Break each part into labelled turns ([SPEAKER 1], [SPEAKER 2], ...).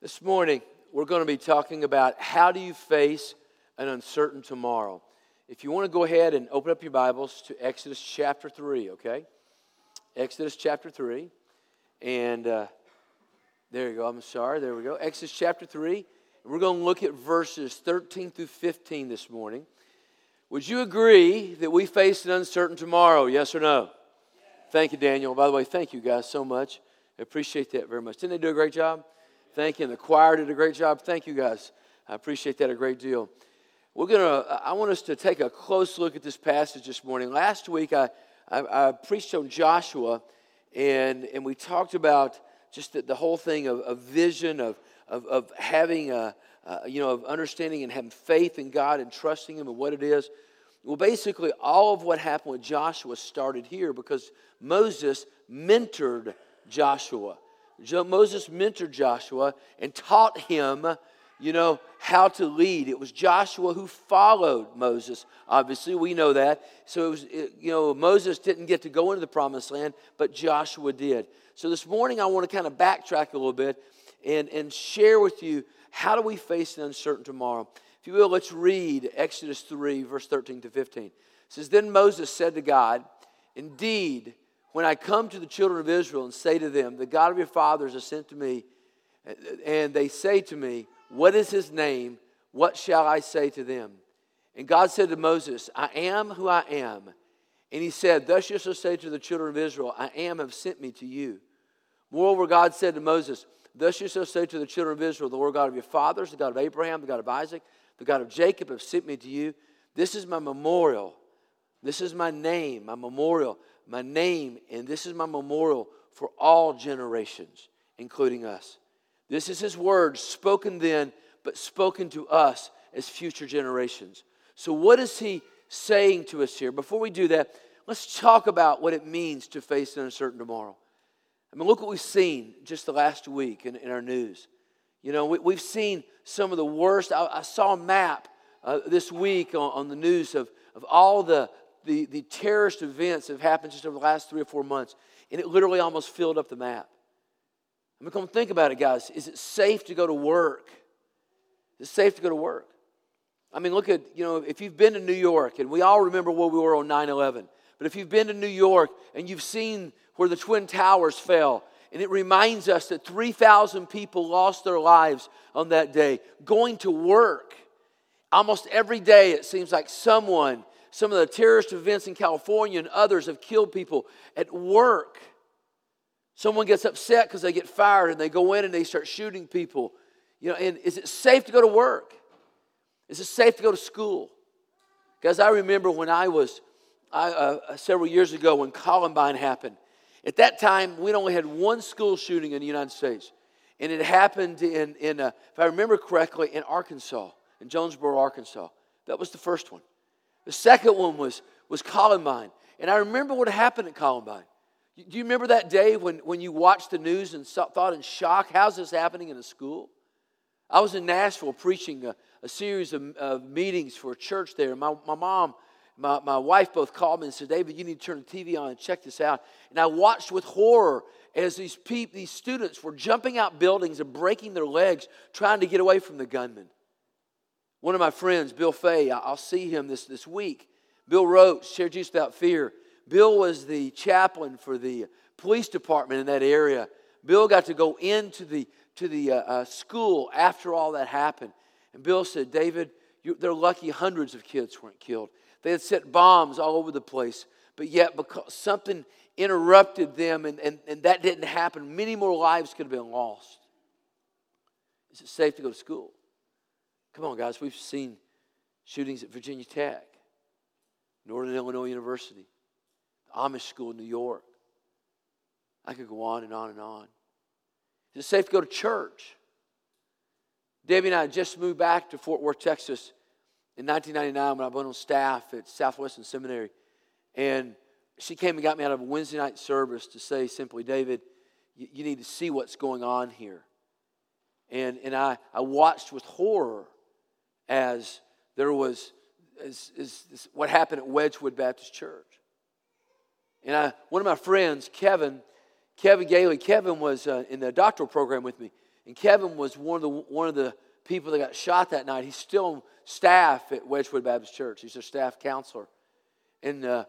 [SPEAKER 1] This morning, we're going to be talking about how do you face an uncertain tomorrow. If you want to go ahead and open up your Bibles to Exodus chapter 3, okay? Exodus chapter 3. And uh, there you go. I'm sorry. There we go. Exodus chapter 3. And we're going to look at verses 13 through 15 this morning. Would you agree that we face an uncertain tomorrow? Yes or no? Thank you, Daniel. By the way, thank you guys so much. I appreciate that very much. Didn't they do a great job? Thank you. And the choir did a great job. Thank you guys. I appreciate that a great deal. We're to, I want us to take a close look at this passage this morning. Last week, I, I, I preached on Joshua, and, and we talked about just the, the whole thing of, of vision, of, of, of having a, you know, of understanding and having faith in God and trusting Him and what it is. Well, basically, all of what happened with Joshua started here because Moses mentored Joshua. Moses mentored Joshua and taught him, you know, how to lead. It was Joshua who followed Moses. Obviously, we know that. So it was, you know, Moses didn't get to go into the promised land, but Joshua did. So this morning, I want to kind of backtrack a little bit and, and share with you how do we face an uncertain tomorrow. If you will, let's read Exodus 3, verse 13 to 15. It says, Then Moses said to God, Indeed, when I come to the children of Israel and say to them, The God of your fathers has sent to me, and they say to me, What is his name? What shall I say to them? And God said to Moses, I am who I am. And he said, Thus you shall say to the children of Israel, I am have sent me to you. Moreover, God said to Moses, Thus you shall say to the children of Israel, The Lord God of your fathers, the God of Abraham, the God of Isaac, the God of Jacob, have sent me to you. This is my memorial. This is my name, my memorial my name, and this is my memorial for all generations, including us. This is his word spoken then, but spoken to us as future generations. So, what is he saying to us here? Before we do that, let's talk about what it means to face an uncertain tomorrow. I mean, look what we've seen just the last week in, in our news. You know, we, have seen some of the worst. I, I saw a map uh, this week on, on, the news of, of all the, the, the terrorist events that have happened just over the last three or four months, and it literally almost filled up the map. I mean, come think about it, guys. Is it safe to go to work? Is it safe to go to work? I mean, look at, you know, if you've been to New York, and we all remember where we were on 9 11, but if you've been to New York and you've seen where the Twin Towers fell, and it reminds us that 3,000 people lost their lives on that day going to work. Almost every day, it seems like someone some of the terrorist events in California and others have killed people at work. Someone gets upset because they get fired and they go in and they start shooting people. You know, and is it safe to go to work? Is it safe to go to school? Because I remember when I was I, uh, several years ago when Columbine happened. At that time, we only had one school shooting in the United States, and it happened in, in uh, if I remember correctly, in Arkansas, in Jonesboro, Arkansas. That was the first one. The second one was, was Columbine. And I remember what happened at Columbine. Do you remember that day when, when you watched the news and thought in shock, how's this happening in a school? I was in Nashville preaching a, a series of, of, meetings for a church there. My, my mom, my, my wife both called me and said, David, you need to turn the TV on and check this out. And I watched with horror as these, people, these students were jumping out buildings and breaking their legs trying to get away from the gunmen. One of my friends, Bill Fay, I'll see him this, this week. Bill wrote, Share Jesus Without Fear. Bill was the chaplain for the police department in that area. Bill got to go into the, to the uh, uh, school after all that happened. And Bill said, David, they're lucky hundreds of kids weren't killed. They had set bombs all over the place, but yet because something interrupted them and, and, and that didn't happen, many more lives could have been lost. Is it safe to go to school? Come on, guys, we've seen shootings at Virginia Tech, Northern Illinois University, the Amish School in New York. I could go on and on and on. Is it safe to go to church? Debbie and I just moved back to Fort Worth, Texas in 1999 when I went on staff at Southwestern Seminary. And she came and got me out of a Wednesday night service to say simply, David, you, you need to see what's going on here. And, and I, I watched with horror as there was as, as, what happened at Wedgwood Baptist Church. And I, one of my friends, Kevin, Kevin Galey, Kevin was uh, in the doctoral program with me. And Kevin was one of the, one of the people that got shot that night. He's still on staff at Wedgwood Baptist Church, he's a staff counselor. And uh,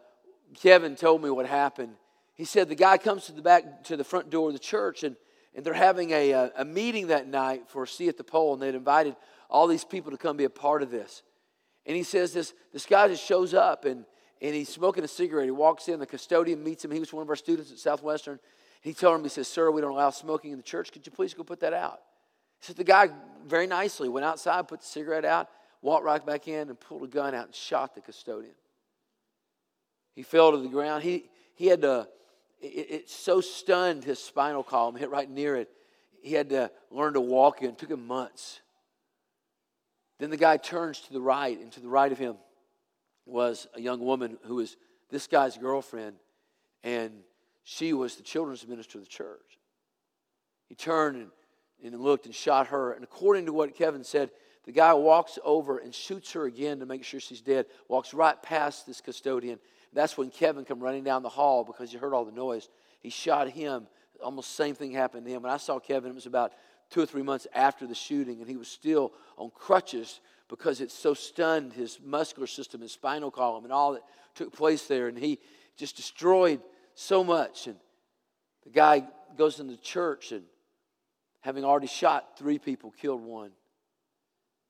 [SPEAKER 1] Kevin told me what happened. He said the guy comes to the back to the front door of the church and, and they're having a, a, a meeting that night for See at the Pole, and they'd invited all these people to come be a part of this. And he says this, this guy just shows up and, and he's smoking a cigarette. He walks in, the custodian meets him. He was one of our students at Southwestern. He told him, he says, Sir, we don't allow smoking in the church. Could you please go put that out? Said, The guy very nicely went outside, put the cigarette out, walked right back in, and pulled a gun out and shot the custodian. He fell to the ground. He, he had to, it, it so stunned his spinal column, hit right near it. He had to learn to walk again. It took him months. Then the guy turns to the right, and to the right of him was a young woman who was this guy's girlfriend, and she was the children's minister of the church. He turned and, and looked and shot her. And according to what Kevin said, the guy walks over and shoots her again to make sure she's dead, walks right past this custodian. That's when Kevin come running down the hall because he heard all the noise. He shot him. Almost same thing happened to him. When I saw Kevin, it was about two or three months after the shooting, and he was still on crutches because it so stunned his muscular system, his spinal column, and all that took place there. And he just destroyed so much. And the guy goes into church and having already shot three people, killed one.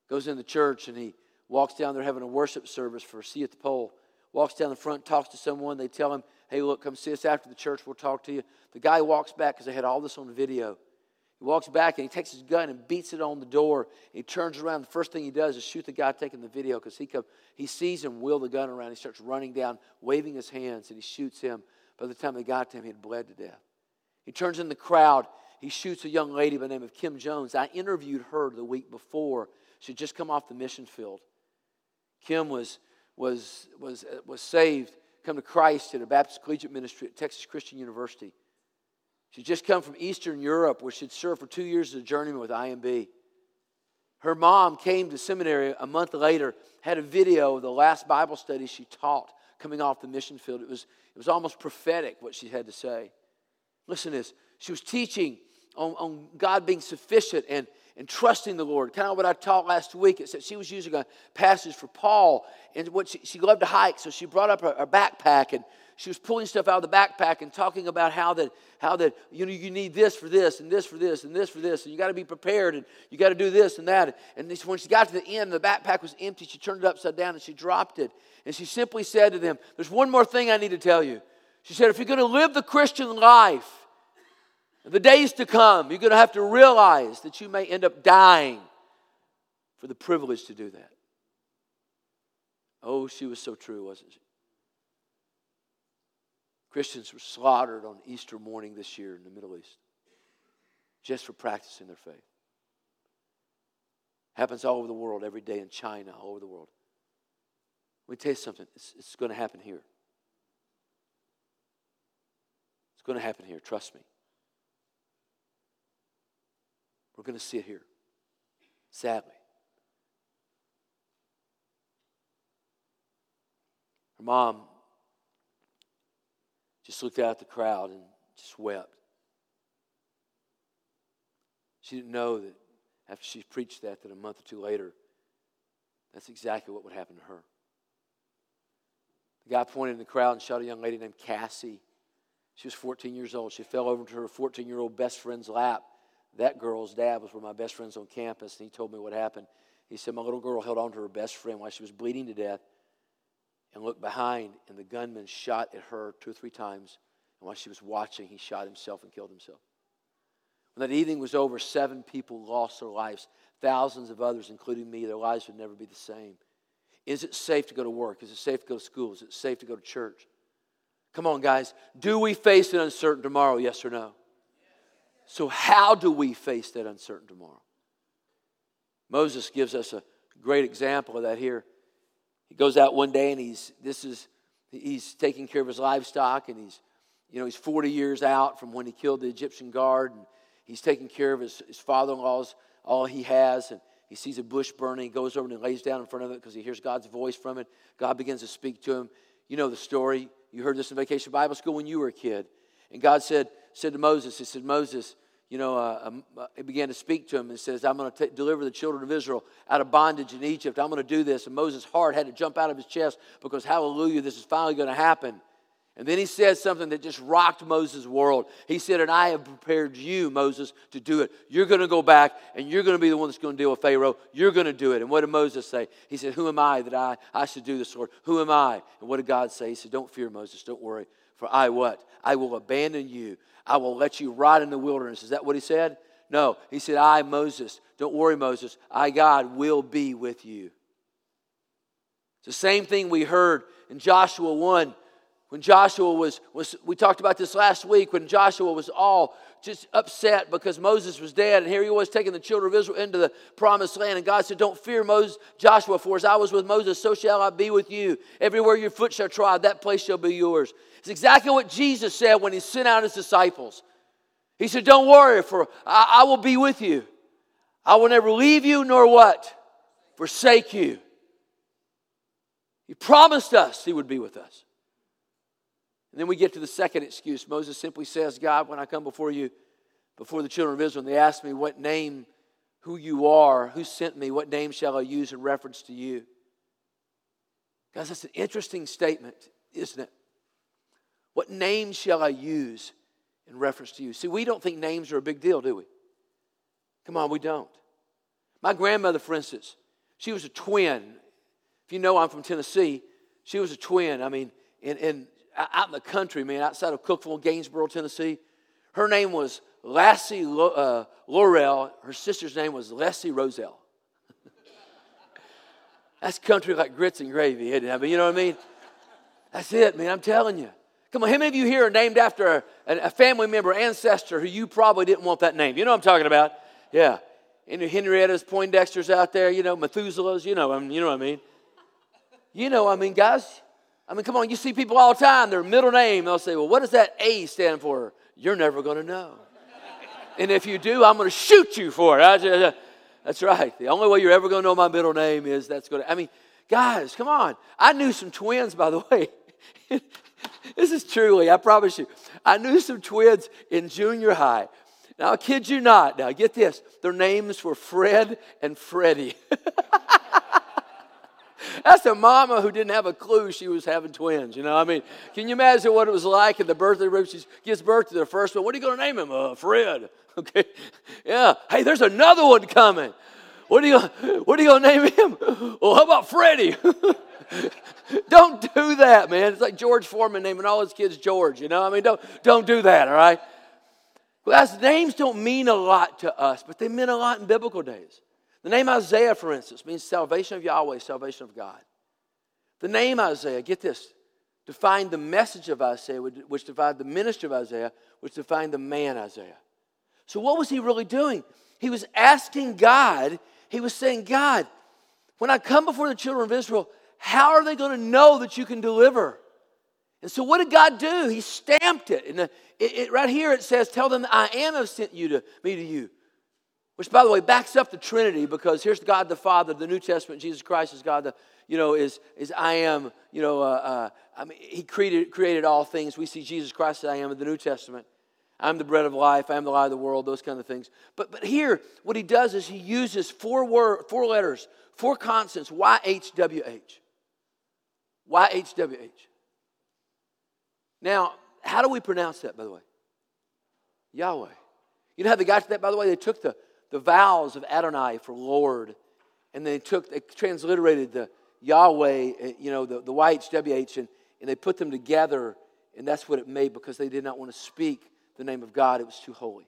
[SPEAKER 1] Goes in the church and he walks down there having a worship service for See at the Pole. Walks down the front, talks to someone. They tell him, hey, look, come see us after the church. We'll talk to you. The guy walks back because they had all this on video. He walks back and he takes his gun and beats it on the door. He turns around. The first thing he does is shoot the guy taking the video because he, he sees him wheel the gun around. He starts running down, waving his hands, and he shoots him. By the time they got to him, he had bled to death. He turns in the crowd. He shoots a young lady by the name of Kim Jones. I interviewed her the week before. She had just come off the mission field. Kim was, was, was, uh, was saved, come to Christ in a Baptist collegiate ministry at Texas Christian University. She'd just come from Eastern Europe where she'd served for two years as a journeyman with IMB. Her mom came to seminary a month later, had a video of the last Bible study she taught coming off the mission field. It was, it was almost prophetic what she had to say. Listen to this. She was teaching on, on God being sufficient and, and trusting the Lord. Kind of what I taught last week. It said she was using a passage for Paul, and what she, she loved to hike, so she brought up her, her backpack and she was pulling stuff out of the backpack and talking about how that how that you know you need this for this and this for this and this for this and you got to be prepared and you got to do this and that. And this, when she got to the end the backpack was empty. She turned it upside down and she dropped it. And she simply said to them there's one more thing i need to tell you. She said if you're going to live the christian life the days to come you're going to have to realize that you may end up dying for the privilege to do that. Oh she was so true wasn't she Christians were slaughtered on Easter morning this year in the Middle East just for practicing their faith. Happens all over the world, every day in China, all over the world. Let me tell you something, it's, it's going to happen here. It's going to happen here, trust me. We're going to see it here, sadly. Her mom just looked out at the crowd and just wept. She didn't know that after she preached that, that a month or two later, that's exactly what would happen to her. The guy pointed in the crowd and shot a young lady named Cassie. She was 14 years old. She fell over to her 14 year old best friend's lap. That girl's dad was one of my best friends on campus, and he told me what happened. He said, My little girl held on to her best friend while she was bleeding to death and looked behind, and the gunman shot at her two or three times. And while she was watching, he shot himself and killed himself. When that evening was over, seven people lost their lives. Thousands of others, including me, their lives would never be the same. Is it safe to go to work? Is it safe to go to school? Is it safe to go to church? Come on, guys. Do we face an uncertain tomorrow? Yes or no? So, how do we face that uncertain tomorrow? Moses gives us a great example of that here he goes out one day and he's this is he's taking care of his livestock and he's you know he's 40 years out from when he killed the Egyptian guard and he's taking care of his, his father-in-law's all he has. And he sees a bush burning he goes over and lays down in front of it because he hears God's voice from it. God begins to speak to him. You know the story. You heard this in vacation Bible school when you were a kid. And God said said to Moses he said Moses you know, uh, um, uh, he began to speak to him and says, I'm going to deliver the children of Israel out of bondage in Egypt. I'm going to do this. And Moses' heart had to jump out of his chest because, hallelujah, this is finally going to happen. And then he said something that just rocked Moses' world. He said, And I have prepared you, Moses, to do it. You're going to go back and you're going to be the one that's going to deal with Pharaoh. You're going to do it. And what did Moses say? He said, Who am I that I, I should do this, Lord? Who am I? And what did God say? He said, Don't fear, Moses. Don't worry. For I what? I will abandon you. I will let you ride in the wilderness. Is that what he said? No, he said, I, Moses, don't worry, Moses, I, God, will be with you. It's the same thing we heard in Joshua 1 when Joshua was, was, we talked about this last week, when Joshua was all just upset because Moses was dead, and here he was taking the children of Israel into the promised land. And God said, Don't fear Moses, Joshua, for as I was with Moses, so shall I be with you. Everywhere your foot shall trod, that place shall be yours. It's exactly what Jesus said when he sent out his disciples. He said, Don't worry, for I, I will be with you. I will never leave you nor what? Forsake you. He promised us he would be with us. And then we get to the second excuse. Moses simply says, God, when I come before you, before the children of Israel, and they ask me what name, who you are, who sent me, what name shall I use in reference to you? Guys, that's an interesting statement, isn't it? What name shall I use in reference to you? See, we don't think names are a big deal, do we? Come on, we don't. My grandmother, for instance, she was a twin. If you know I'm from Tennessee, she was a twin. I mean, and, and out in the country, man, outside of Cookeville, Gainesboro, Tennessee. Her name was Lassie uh, Laurel. Her sister's name was Leslie Roselle. That's country like grits and gravy, isn't it? I mean, you know what I mean? That's it, man. I'm telling you. Come on, how many of you here are named after a, a family member, ancestor who you probably didn't want that name? You know what I'm talking about? Yeah. And Henrietta's, Poindexter's out there, you know, Methuselah's, you know, I mean, you know what I mean? You know, I mean, guys, I mean, come on, you see people all the time, their middle name, they'll say, well, what does that A stand for? You're never going to know. and if you do, I'm going to shoot you for it. That's right. The only way you're ever going to know my middle name is that's going to, I mean, guys, come on. I knew some twins, by the way. this is truly, I promise you. I knew some twins in junior high. Now, I kid you not. Now, get this. Their names were Fred and Freddie. That's a mama who didn't have a clue she was having twins. You know, I mean, can you imagine what it was like in the birthday room? She gives birth to the first one. What are you going to name him? Uh, Fred. Okay. Yeah. Hey, there's another one coming. What are you What are you going to name him? Well, how about Freddie? don't do that, man. It's like George Foreman naming all his kids George. You know, I mean, don't don't do that. All right. Well, names don't mean a lot to us, but they meant a lot in biblical days. The name Isaiah, for instance, means salvation of Yahweh, salvation of God. The name Isaiah, get this, defined the message of Isaiah, which defined the ministry of Isaiah, which defined the man Isaiah. So, what was he really doing? He was asking God, he was saying, God, when I come before the children of Israel, how are they going to know that you can deliver? And so, what did God do? He stamped it. And uh, it, it, right here it says, Tell them, I am have sent you to me to you. Which, by the way, backs up the Trinity because here's God the Father, the New Testament, Jesus Christ is God, the, you know, is, is I am, you know, uh, uh, I mean, He created, created all things. We see Jesus Christ as I am in the New Testament. I'm the bread of life, I am the light of the world, those kind of things. But, but here, what he does is he uses four, word, four letters, four consonants, YHWH. YHWH. Now, how do we pronounce that, by the way? Yahweh. You know how they got to that, by the way? They took the, the vowels of Adonai for Lord, and they took, they transliterated the Yahweh, eh, you know, the, the YHWH, and, and they put them together, and that's what it made because they did not want to speak the name of God. It was too holy.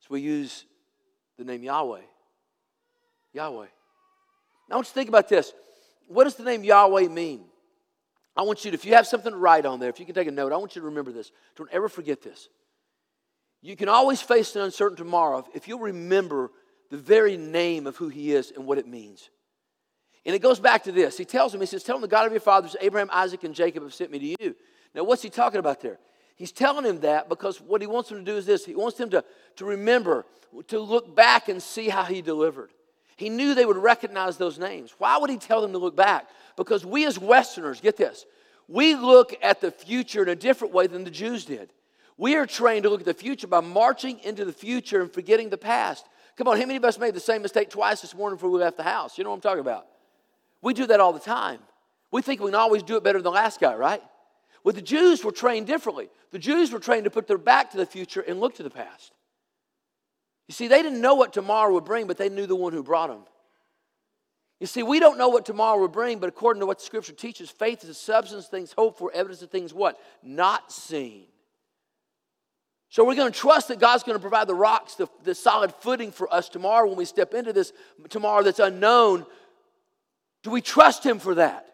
[SPEAKER 1] So we use the name Yahweh. Yahweh. Now I want you to think about this. What does the name Yahweh mean? I want you to, if you have something to write on there, if you can take a note, I want you to remember this. Don't ever forget this. You can always face an uncertain tomorrow if you'll remember the very name of who He is and what it means. And it goes back to this. He tells him, He says, Tell him the God of your fathers, Abraham, Isaac, and Jacob, have sent me to you. Now, what's he talking about there? He's telling him that because what he wants him to do is this He wants him to, to remember, to look back and see how he delivered. He knew they would recognize those names. Why would he tell them to look back? Because we as Westerners, get this, we look at the future in a different way than the Jews did. We are trained to look at the future by marching into the future and forgetting the past. Come on, how many of us made the same mistake twice this morning before we left the house? You know what I'm talking about? We do that all the time. We think we can always do it better than the last guy, right? Well, the Jews were trained differently. The Jews were trained to put their back to the future and look to the past. You see, they didn't know what tomorrow would bring, but they knew the one who brought them. You see, we don't know what tomorrow will bring, but according to what the scripture teaches, faith is a substance, of things hoped for, evidence of things what? Not seen. So we're going to trust that God's going to provide the rocks, the, the solid footing for us tomorrow when we step into this tomorrow that's unknown. Do we trust Him for that?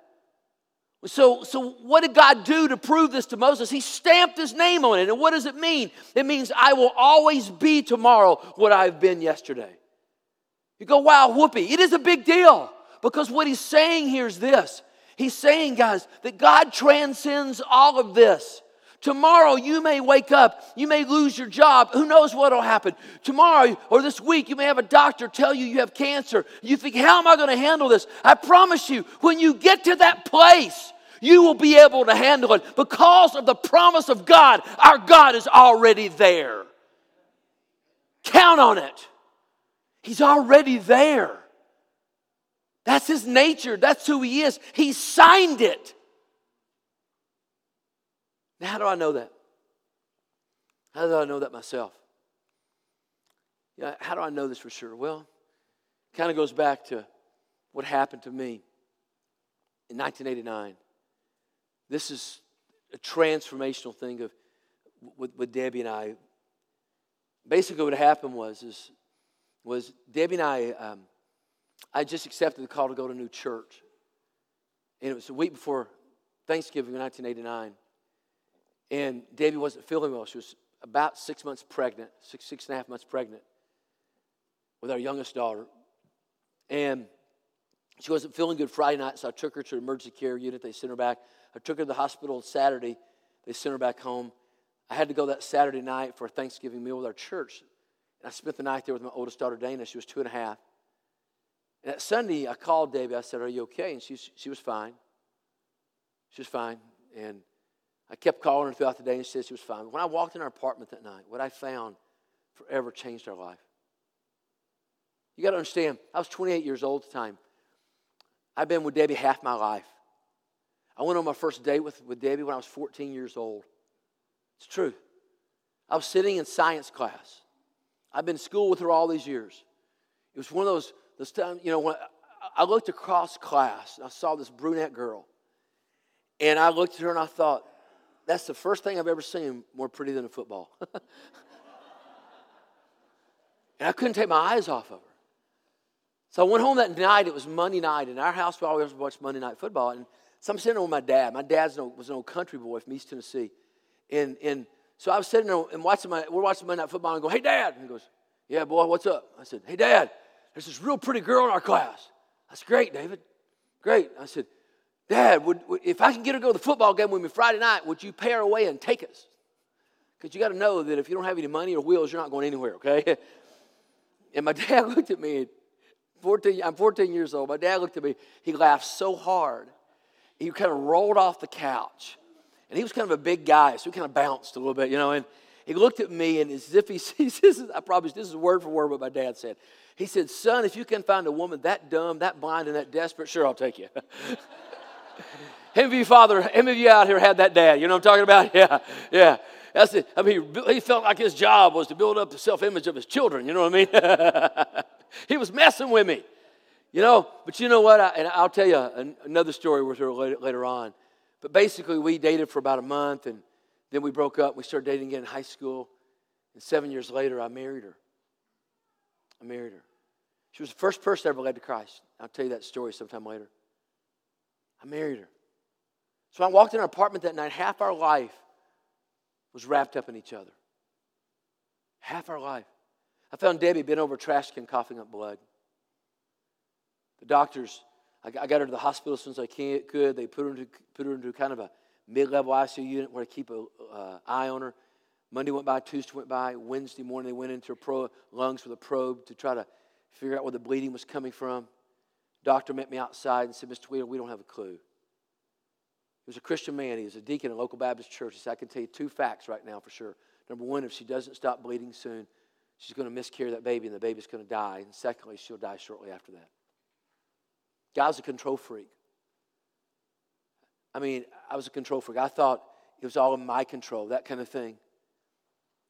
[SPEAKER 1] So, so what did God do to prove this to Moses? He stamped his name on it. And what does it mean? It means I will always be tomorrow what I've been yesterday. You go, wow, whoopee. It is a big deal because what he's saying here is this. He's saying, guys, that God transcends all of this. Tomorrow you may wake up, you may lose your job. Who knows what will happen? Tomorrow or this week you may have a doctor tell you you have cancer. You think, how am I going to handle this? I promise you, when you get to that place, you will be able to handle it because of the promise of God. Our God is already there. Count on it. He's already there. That's his nature. That's who he is. He signed it. Now, how do I know that? How do I know that myself? Yeah, how do I know this for sure? Well, it kind of goes back to what happened to me in 1989. This is a transformational thing of with, with Debbie and I. Basically, what happened was is was Debbie and I. Um, I just accepted the call to go to a new church, and it was a week before Thanksgiving in 1989. And Debbie wasn't feeling well. She was about six months pregnant, six, six and a half months pregnant with our youngest daughter. And she wasn't feeling good Friday night, so I took her to emergency care unit. They sent her back. I took her to the hospital on Saturday. They sent her back home. I had to go that Saturday night for a Thanksgiving meal with our church. And I spent the night there with my oldest daughter, Dana. She was two and a half. And that Sunday, I called Debbie. I said, Are you okay? And she, she was fine. She was fine. And I kept calling her throughout the day and she said she was fine. When I walked in our apartment that night, what I found forever changed our life. You got to understand, I was 28 years old at the time. I've been with Debbie half my life. I went on my first date with, with Debbie when I was 14 years old. It's true. I was sitting in science class. I've been in school with her all these years. It was one of those, those times, you know, when I looked across class and I saw this brunette girl. And I looked at her and I thought, that's the first thing I've ever seen more pretty than a football. and I couldn't take my eyes off of her. So I went home that night. It was Monday night. In our house, we always watch Monday night football. And so I'm sitting there with my dad. My dad was an old country boy from East Tennessee. And, and so I was sitting there and watching my, we're watching Monday night football and I go, hey, Dad. And he goes, yeah, boy, what's up? I said, hey, Dad, there's this real pretty girl in our class. That's great, David. Great. I said, Dad, would, if I can get her to go to the football game with me Friday night, would you pay her away and take us? Because you got to know that if you don't have any money or wheels, you're not going anywhere, okay? And my dad looked at me, 14, I'm 14 years old. My dad looked at me, he laughed so hard. He kind of rolled off the couch. And he was kind of a big guy, so he kind of bounced a little bit, you know. And he looked at me, and as if he sees this is, I probably, this is word for word what my dad said. He said, Son, if you can find a woman that dumb, that blind, and that desperate, sure, I'll take you. How of you, father, how of you out here had that dad? You know what I'm talking about? Yeah, yeah. That's it. I mean, he felt like his job was to build up the self image of his children. You know what I mean? he was messing with me. You know, but you know what? I, and I'll tell you another story with her later, later on. But basically, we dated for about a month and then we broke up. We started dating again in high school. And seven years later, I married her. I married her. She was the first person I ever led to Christ. I'll tell you that story sometime later. I married her. So I walked in our apartment that night. Half our life was wrapped up in each other. Half our life. I found Debbie bent over a trash can coughing up blood. The doctors, I got her to the hospital as soon as I could. They put her into, put her into kind of a mid level ICU unit where I keep an uh, eye on her. Monday went by, Tuesday went by. Wednesday morning, they went into her pro- lungs with a probe to try to figure out where the bleeding was coming from. Doctor met me outside and said, Mr. Wheeler, we don't have a clue. He was a Christian man. He was a deacon in a local Baptist church. He said, I can tell you two facts right now for sure. Number one, if she doesn't stop bleeding soon, she's going to miscarry that baby and the baby's going to die. And secondly, she'll die shortly after that. God's a control freak. I mean, I was a control freak. I thought it was all in my control, that kind of thing.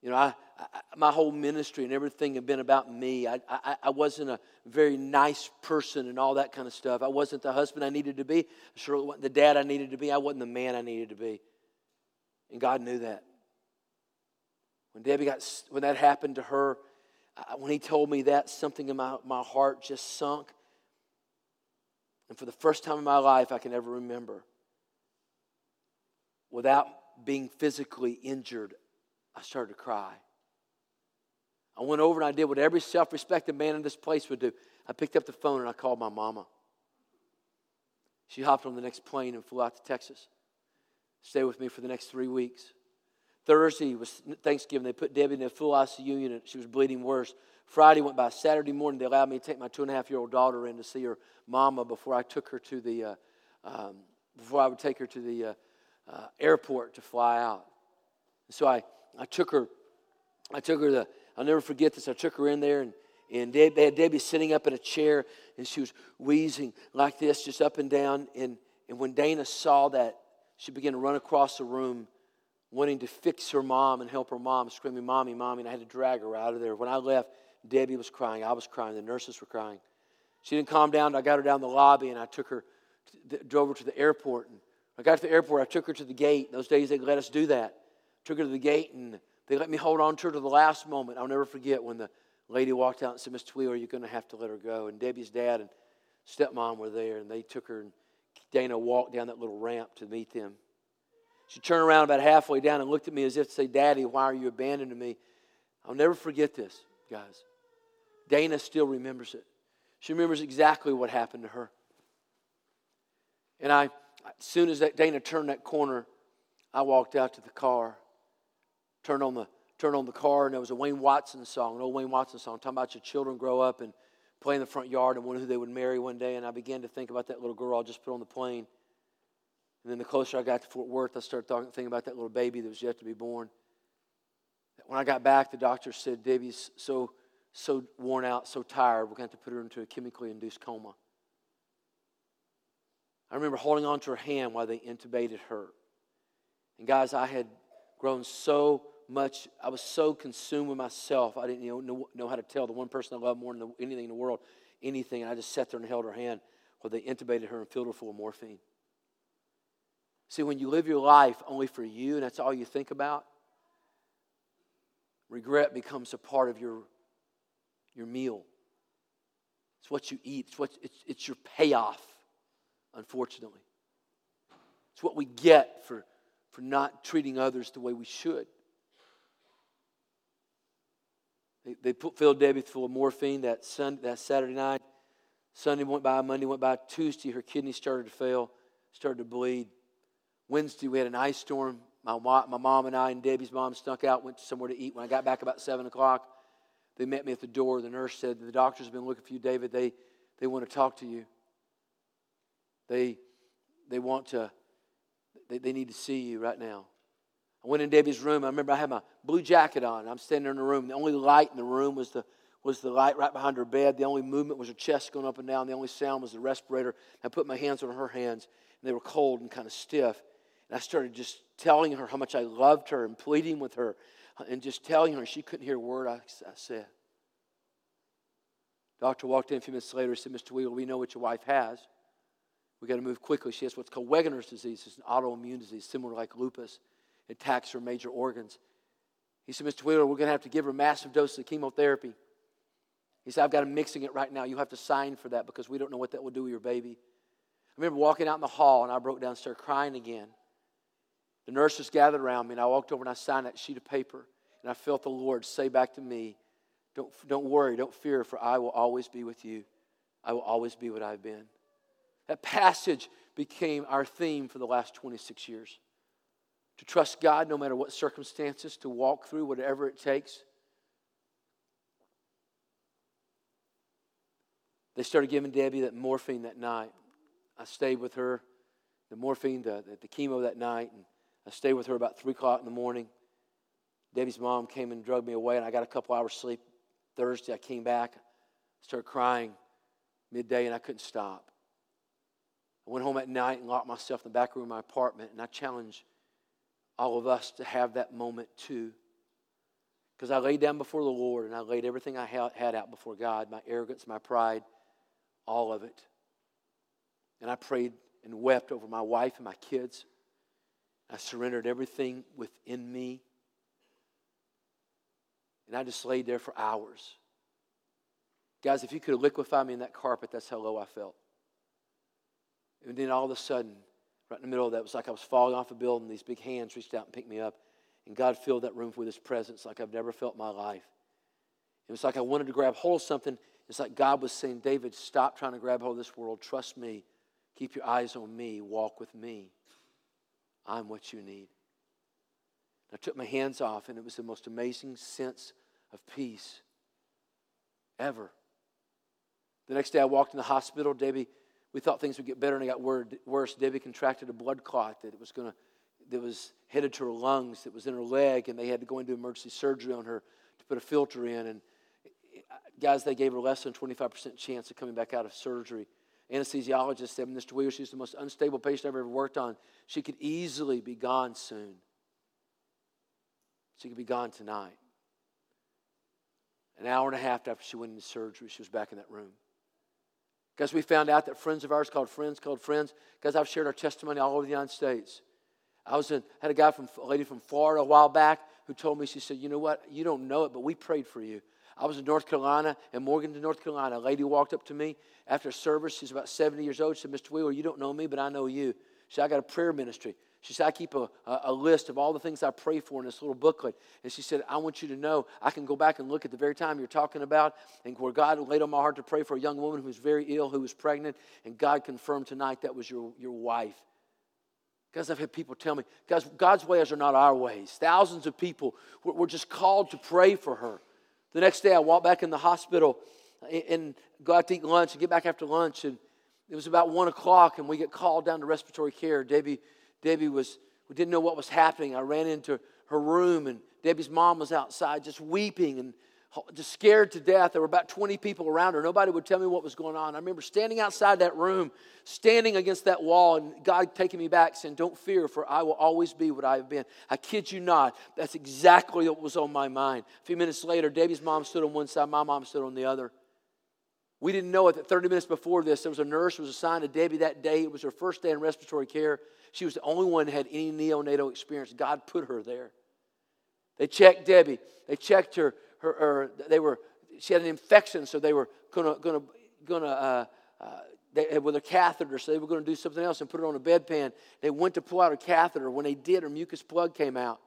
[SPEAKER 1] You know, I, I, my whole ministry and everything had been about me. I, I, I wasn't a very nice person and all that kind of stuff. I wasn't the husband I needed to be. I sure wasn't the dad I needed to be. I wasn't the man I needed to be. And God knew that. When Debbie got, when that happened to her, when he told me that, something in my, my heart just sunk. And for the first time in my life I can ever remember, without being physically injured, I started to cry. I went over and I did what every self respecting man in this place would do. I picked up the phone and I called my mama. She hopped on the next plane and flew out to Texas. Stay with me for the next three weeks. Thursday was Thanksgiving. They put Debbie in a full ICU unit. She was bleeding worse. Friday went by. Saturday morning, they allowed me to take my two and a half year old daughter in to see her mama before I took her to the uh, um, before I would take her to the uh, uh, airport to fly out. So I, I took her. I took her the. I'll never forget this. I took her in there and. And they had Debbie sitting up in a chair, and she was wheezing like this, just up and down. And, and when Dana saw that, she began to run across the room wanting to fix her mom and help her mom, screaming, Mommy, Mommy, and I had to drag her out of there. When I left, Debbie was crying. I was crying. The nurses were crying. She didn't calm down. I got her down the lobby and I took her, drove her to the airport. And I got to the airport. I took her to the gate. Those days they let us do that. Took her to the gate and they let me hold on to her to the last moment. I'll never forget when the lady walked out and said, Miss Tweel, you're going to have to let her go. And Debbie's dad and stepmom were there and they took her and Dana walked down that little ramp to meet them. She turned around about halfway down and looked at me as if to say, Daddy, why are you abandoning me? I'll never forget this, guys. Dana still remembers it. She remembers exactly what happened to her. And I, as soon as that Dana turned that corner, I walked out to the car, turned on the turned on the car, and there was a Wayne Watson song, an old Wayne Watson song, talking about your children grow up and play in the front yard and wonder who they would marry one day. And I began to think about that little girl I just put on the plane. And then the closer I got to Fort Worth, I started thinking about that little baby that was yet to be born. When I got back, the doctor said, Debbie's so, so worn out, so tired, we're going to have to put her into a chemically induced coma. I remember holding on to her hand while they intubated her. And guys, I had grown so much, I was so consumed with myself, I didn't know, know how to tell the one person I love more than anything in the world anything. And I just sat there and held her hand while they intubated her and filled her full of morphine. See, when you live your life only for you and that's all you think about, regret becomes a part of your, your meal. It's what you eat, it's, what, it's, it's your payoff, unfortunately. It's what we get for, for not treating others the way we should. They, they put, filled Debbie full of morphine that, Sunday, that Saturday night. Sunday went by, Monday went by, Tuesday her kidney started to fail, started to bleed. Wednesday, we had an ice storm. My, my mom and I and Debbie's mom snuck out, went somewhere to eat. When I got back about 7 o'clock, they met me at the door. The nurse said, The doctor's been looking for you, David. They, they want to talk to you. They, they want to, they, they need to see you right now. I went in Debbie's room. I remember I had my blue jacket on. I'm standing in the room. The only light in the room was the, was the light right behind her bed. The only movement was her chest going up and down. The only sound was the respirator. I put my hands on her hands, and they were cold and kind of stiff. And I started just telling her how much I loved her and pleading with her and just telling her. She couldn't hear a word I, I said. Doctor walked in a few minutes later and said, Mr. Wheeler, we know what your wife has. we got to move quickly. She has what's called Wegener's disease. It's an autoimmune disease, similar like lupus. Attacks her major organs. He said, Mr. Wheeler, we're going to have to give her massive doses of chemotherapy. He said, I've got him mixing it right now. You have to sign for that because we don't know what that will do with your baby. I remember walking out in the hall and I broke down and started crying again. The nurses gathered around me, and I walked over and I signed that sheet of paper, and I felt the Lord say back to me, Don't, don't worry, don't fear, for I will always be with you. I will always be what I've been. That passage became our theme for the last 26 years. To trust God no matter what circumstances, to walk through whatever it takes. They started giving Debbie that morphine that night. I stayed with her, the morphine, the, the, the chemo that night, and I stayed with her about 3 o'clock in the morning. Debbie's mom came and drug me away, and I got a couple hours sleep Thursday. I came back, started crying midday, and I couldn't stop. I went home at night and locked myself in the back room of my apartment, and I challenge all of us to have that moment too. Because I laid down before the Lord and I laid everything I had out before God my arrogance, my pride, all of it. And I prayed and wept over my wife and my kids. I surrendered everything within me. And I just laid there for hours. Guys, if you could liquefy me in that carpet, that's how low I felt. And then all of a sudden, right in the middle of that, it was like I was falling off a building. These big hands reached out and picked me up. And God filled that room with His presence like I've never felt in my life. It was like I wanted to grab hold of something. It's like God was saying, David, stop trying to grab hold of this world. Trust me. Keep your eyes on me. Walk with me. I'm what you need. I took my hands off, and it was the most amazing sense of peace ever. The next day, I walked in the hospital. Debbie, we thought things would get better, and it got worse. Debbie contracted a blood clot that was going to, that was headed to her lungs, that was in her leg, and they had to go into emergency surgery on her to put a filter in. And uh, guys, they gave her less than 25% chance of coming back out of surgery. Anesthesiologist said, Mr. Wheeler, she's the most unstable patient I've ever worked on. She could easily be gone soon. She could be gone tonight. An hour and a half after she went into surgery, she was back in that room. Guys, we found out that friends of ours called friends called friends. Guys, I've shared our testimony all over the United States. I was in, had a guy from a lady from Florida a while back who told me, she said, You know what? You don't know it, but we prayed for you. I was in North Carolina, in Morganton, North Carolina. A lady walked up to me after service. She's about 70 years old. She said, Mr. Wheeler, you don't know me, but I know you. She said, I got a prayer ministry. She said, I keep a, a, list of all the things I pray for in this little booklet. And she said, I want you to know I can go back and look at the very time you're talking about and where God laid on my heart to pray for a young woman who was very ill, who was pregnant, and God confirmed tonight that was your, your wife. Guys, I've had people tell me, guys, God's ways are not our ways. Thousands of people were, were just called to pray for her. The next day, I walked back in the hospital and go out to eat lunch and get back after lunch. And it was about one o'clock, and we get called down to respiratory care. Debbie, Debbie was, we didn't know what was happening. I ran into her room, and Debbie's mom was outside just weeping and just scared to death. There were about 20 people around her. Nobody would tell me what was going on. I remember standing outside that room, standing against that wall, and God taking me back, saying, Don't fear, for I will always be what I have been. I kid you not. That's exactly what was on my mind. A few minutes later, Debbie's mom stood on one side, my mom stood on the other. We didn't know it that 30 minutes before this, there was a nurse who was assigned to Debbie that day. It was her first day in respiratory care. She was the only one who had any neonatal experience. God put her there. They checked Debbie. They checked her her, her they were, she had an infection, so they were gonna, gonna, gonna, uh, uh, they, with a catheter, so they were going to do something else and put her on a bedpan. They went to pull out her catheter. When they did, her mucus plug came out.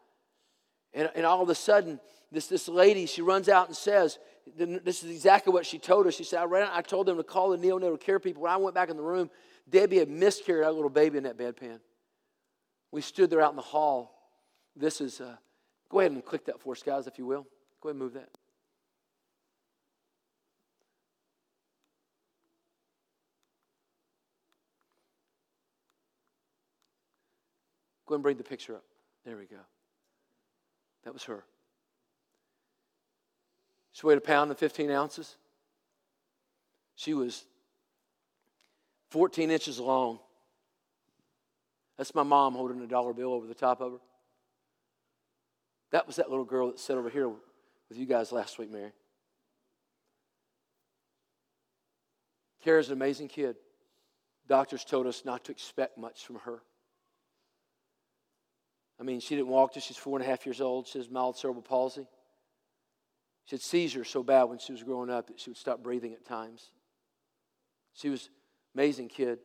[SPEAKER 1] And, and all of a sudden, this, this lady, she runs out and says, This is exactly what she told us. She said, I, ran out, I told them to call the neonatal care people. When I went back in the room, Debbie had miscarried our little baby in that bedpan. We stood there out in the hall. This is, uh, go ahead and click that for us, guys, if you will. Go ahead and move that. Go ahead and bring the picture up. There we go. That was her. She weighed a pound and 15 ounces. She was 14 inches long. That's my mom holding a dollar bill over the top of her. That was that little girl that sat over here with you guys last week, Mary. Kara's an amazing kid. Doctors told us not to expect much from her. I mean, she didn't walk till she's four and a half years old. She has mild cerebral palsy. She had seizures so bad when she was growing up that she would stop breathing at times. She was amazing kid.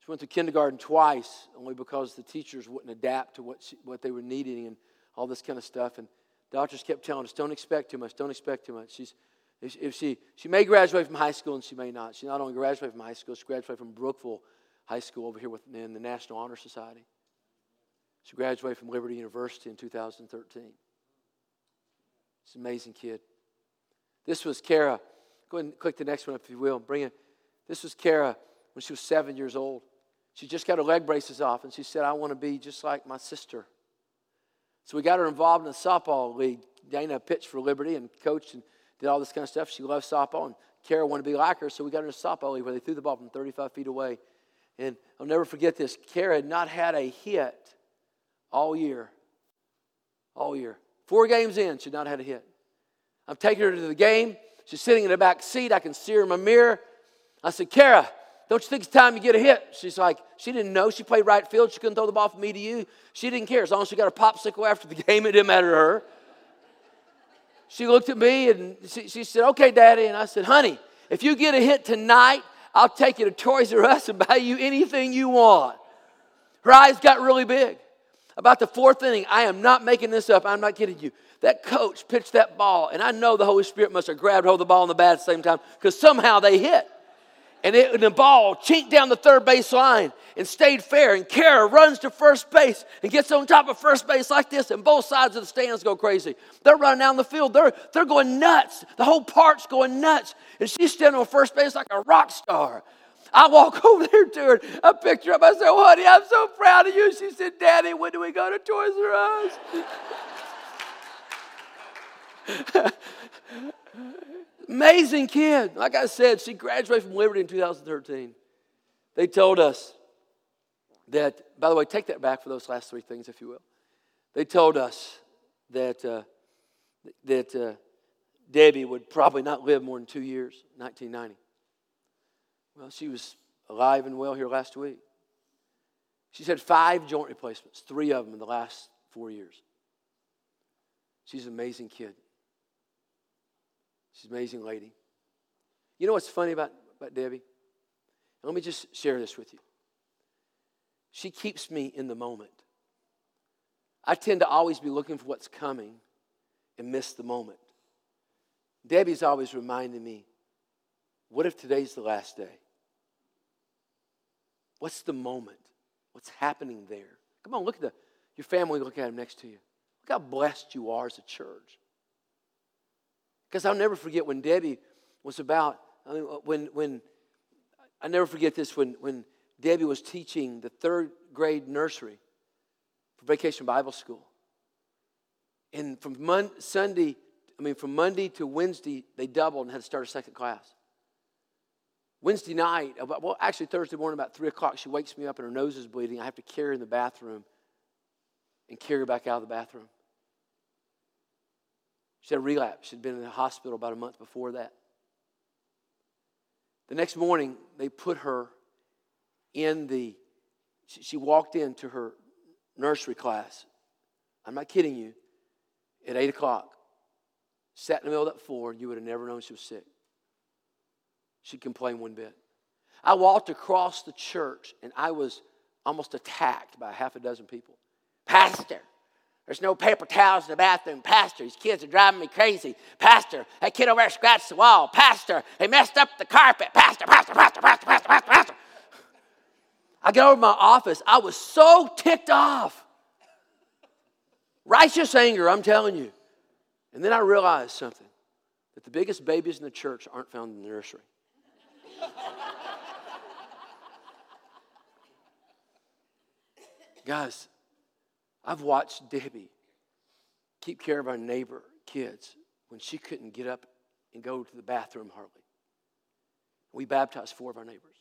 [SPEAKER 1] She went to kindergarten twice, only because the teachers wouldn't adapt to what, she, what they were needing and all this kind of stuff. And Doctors kept telling us, don't expect too much, don't expect too much. She's, if she, she may graduate from high school and she may not. She not only graduated from high school, she graduated from Brookville High School over here within the National Honor Society. She graduated from Liberty University in 2013. Amazing kid. This was Kara. Go ahead and click the next one up if you will. Bring it. This was Kara when she was seven years old. She just got her leg braces off and she said, I want to be just like my sister. So we got her involved in the softball league. Dana pitched for Liberty and coached and did all this kind of stuff. She loved softball, and Kara wanted to be like her, so we got her in a softball league where they threw the ball from 35 feet away. And I'll never forget this. Kara had not had a hit all year. All year. Four games in, she'd not had a hit. I'm taking her to the game. She's sitting in the back seat. I can see her in my mirror. I said, Kara, don't you think it's time you get a hit? She's like, she didn't know. She played right field. She couldn't throw the ball from me to you. She didn't care. As long as she got a popsicle after the game, it didn't matter to her. She looked at me and she, she said, Okay, Daddy. And I said, Honey, if you get a hit tonight, I'll take you to Toys R Us and buy you anything you want. Her eyes got really big. About the fourth inning, I am not making this up. I'm not kidding you. That coach pitched that ball, and I know the Holy Spirit must have grabbed hold of the ball and the bat at the same time because somehow they hit and, it, and the ball chinked down the third base line and stayed fair. And Kara runs to first base and gets on top of first base like this, and both sides of the stands go crazy. They're running down the field. They're, they're going nuts. The whole park's going nuts. And she's standing on first base like a rock star. I walk over there to her. I picked her up. I said, Honey, I'm so proud of you. She said, Daddy, when do we go to Toys R Us? Amazing kid. Like I said, she graduated from Liberty in 2013. They told us that, by the way, take that back for those last three things, if you will. They told us that, uh, that uh, Debbie would probably not live more than two years, 1990. Well, she was alive and well here last week. She's had five joint replacements, three of them in the last four years. She's an amazing kid. She's an amazing lady. You know what's funny about, about Debbie? Let me just share this with you. She keeps me in the moment. I tend to always be looking for what's coming and miss the moment. Debbie's always reminding me what if today's the last day? What's the moment? What's happening there? Come on, look at the, your family, look at them next to you. Look how blessed you are as a church. Because I'll never forget when Debbie was about, I mean, when, when, I never forget this, when, when Debbie was teaching the third grade nursery for Vacation Bible School. And from Mon- Sunday, I mean, from Monday to Wednesday, they doubled and had to start a second class. Wednesday night, about, well, actually Thursday morning about 3 o'clock, she wakes me up and her nose is bleeding. I have to carry her in the bathroom and carry her back out of the bathroom. She had a relapse. She'd been in the hospital about a month before that. The next morning, they put her in the, she walked into her nursery class. I'm not kidding you. At 8 o'clock, sat in the middle of that floor, and you would have never known she was sick. She complained one bit. I walked across the church, and I was almost attacked by half a dozen people. Pastor, there's no paper towels in the bathroom. Pastor, these kids are driving me crazy. Pastor, that kid over there scratched the wall. Pastor, they messed up the carpet. Pastor, pastor, pastor, pastor, pastor, pastor, pastor. I get over to my office. I was so ticked off. Righteous anger, I'm telling you. And then I realized something that the biggest babies in the church aren't found in the nursery. Guys, I've watched Debbie keep care of our neighbor kids when she couldn't get up and go to the bathroom hardly. We baptized four of our neighbors.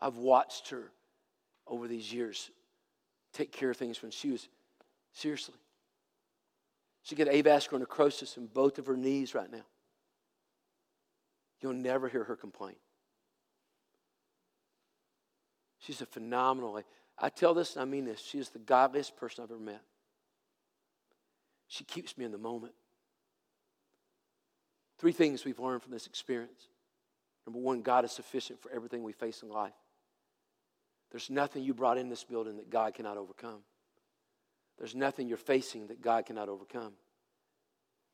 [SPEAKER 1] I've watched her over these years take care of things when she was seriously. She got avascular necrosis in both of her knees right now. You'll never hear her complain. She's a phenomenal I tell this and I mean this. She is the godliest person I've ever met. She keeps me in the moment. Three things we've learned from this experience. Number one, God is sufficient for everything we face in life. There's nothing you brought in this building that God cannot overcome. There's nothing you're facing that God cannot overcome.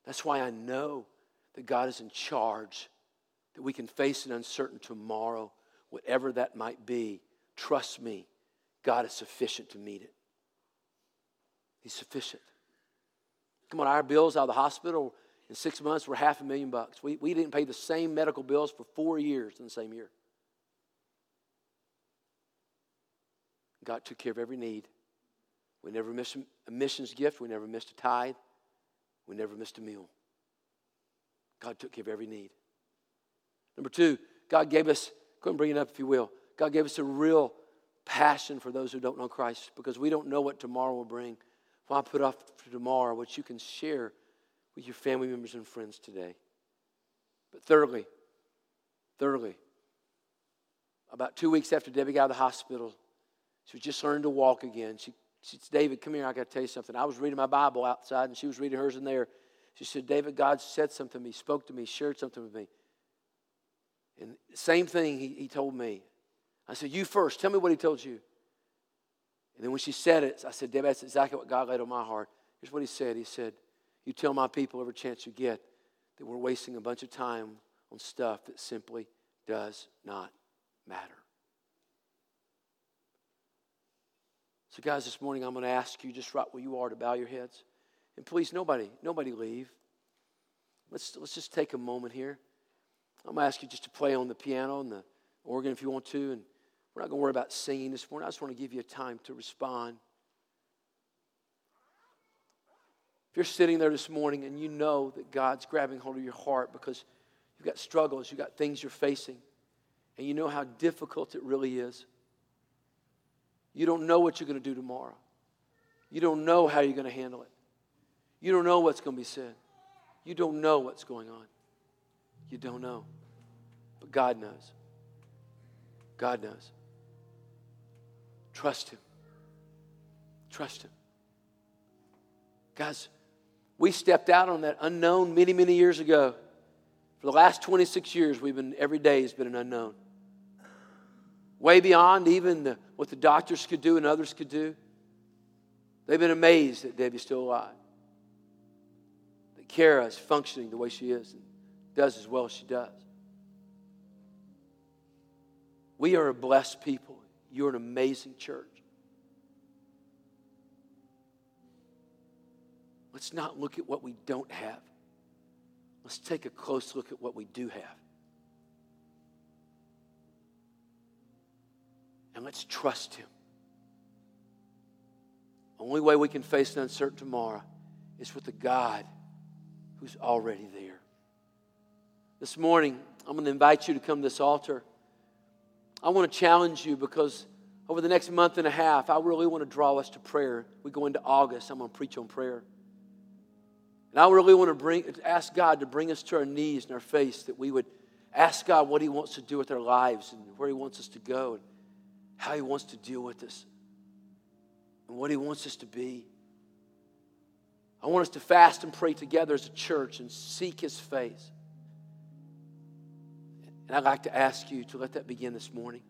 [SPEAKER 1] That's why I know that God is in charge, that we can face an uncertain tomorrow, whatever that might be. Trust me, God is sufficient to meet it. He's sufficient. Come on, our bills out of the hospital in six months were half a million bucks. We, we didn't pay the same medical bills for four years in the same year. God took care of every need. We never missed a missions gift. We never missed a tithe. We never missed a meal. God took care of every need. Number two, God gave us, go and bring it up if you will. God gave us a real passion for those who don't know Christ because we don't know what tomorrow will bring. Why put off for tomorrow what you can share with your family members and friends today? But thirdly, thirdly, about two weeks after Debbie got out of the hospital, she was just learning to walk again. She, she said, David, come here, I got to tell you something. I was reading my Bible outside, and she was reading hers in there. She said, David, God said something to me, spoke to me, shared something with me. And same thing he, he told me. I said, You first, tell me what he told you. And then when she said it, I said, Debbie, that's exactly what God laid on my heart. Here's what he said He said, You tell my people every chance you get that we're wasting a bunch of time on stuff that simply does not matter. So, guys, this morning I'm going to ask you just right where you are to bow your heads. And please, nobody, nobody leave. Let's, let's just take a moment here. I'm going to ask you just to play on the piano and the organ if you want to. And we're not going to worry about singing this morning. I just want to give you a time to respond. If you're sitting there this morning and you know that God's grabbing hold of your heart because you've got struggles, you've got things you're facing, and you know how difficult it really is. You don't know what you're going to do tomorrow. You don't know how you're going to handle it. You don't know what's going to be said. You don't know what's going on. You don't know. But God knows. God knows. Trust Him. Trust Him. Guys, we stepped out on that unknown many, many years ago. For the last 26 years, we've been, every day has been an unknown. Way beyond even the, what the doctors could do and others could do. They've been amazed that Debbie's still alive. That Kara is functioning the way she is and does as well as she does. We are a blessed people. You're an amazing church. Let's not look at what we don't have. Let's take a close look at what we do have. And let's trust Him. The only way we can face an uncertain tomorrow is with the God who's already there. This morning, I'm going to invite you to come to this altar. I want to challenge you because over the next month and a half, I really want to draw us to prayer. We go into August, I'm going to preach on prayer. And I really want to bring, ask God to bring us to our knees and our face, that we would ask God what He wants to do with our lives and where He wants us to go and how He wants to deal with us and what He wants us to be. I want us to fast and pray together as a church and seek His face. And I'd like to ask you to let that begin this morning.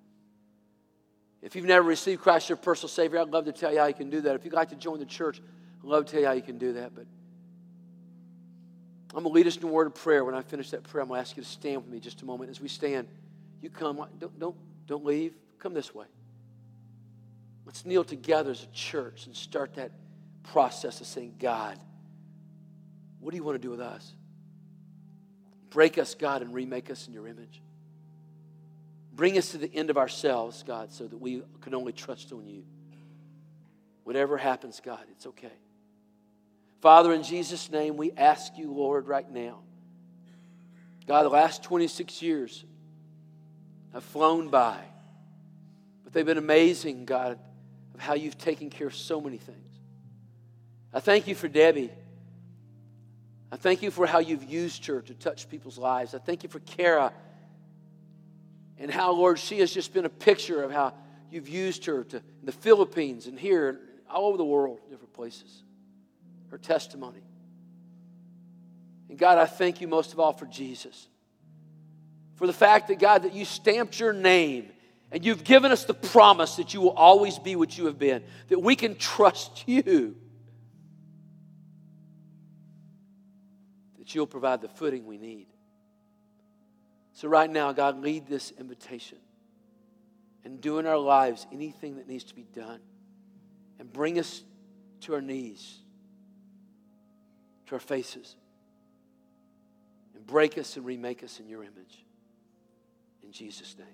[SPEAKER 1] If you've never received Christ as your personal Savior, I'd love to tell you how you can do that. If you'd like to join the church, I'd love to tell you how you can do that. But I'm going to lead us in a word of prayer. When I finish that prayer, I'm going to ask you to stand with me just a moment. As we stand, you come. Don't, don't, don't leave. Come this way. Let's kneel together as a church and start that process of saying, God, what do you want to do with us? Break us, God, and remake us in your image. Bring us to the end of ourselves, God, so that we can only trust on you. Whatever happens, God, it's okay. Father, in Jesus' name, we ask you, Lord, right now. God, the last 26 years have flown by, but they've been amazing, God, of how you've taken care of so many things. I thank you for Debbie. I thank you for how you've used her to touch people's lives. I thank you for Kara and how, Lord, she has just been a picture of how you've used her to, in the Philippines and here, all over the world, different places. Her testimony. And God, I thank you most of all for Jesus. For the fact that, God, that you stamped your name and you've given us the promise that you will always be what you have been, that we can trust you, that you'll provide the footing we need. So, right now, God, lead this invitation and do in our lives anything that needs to be done and bring us to our knees, to our faces, and break us and remake us in your image. In Jesus' name.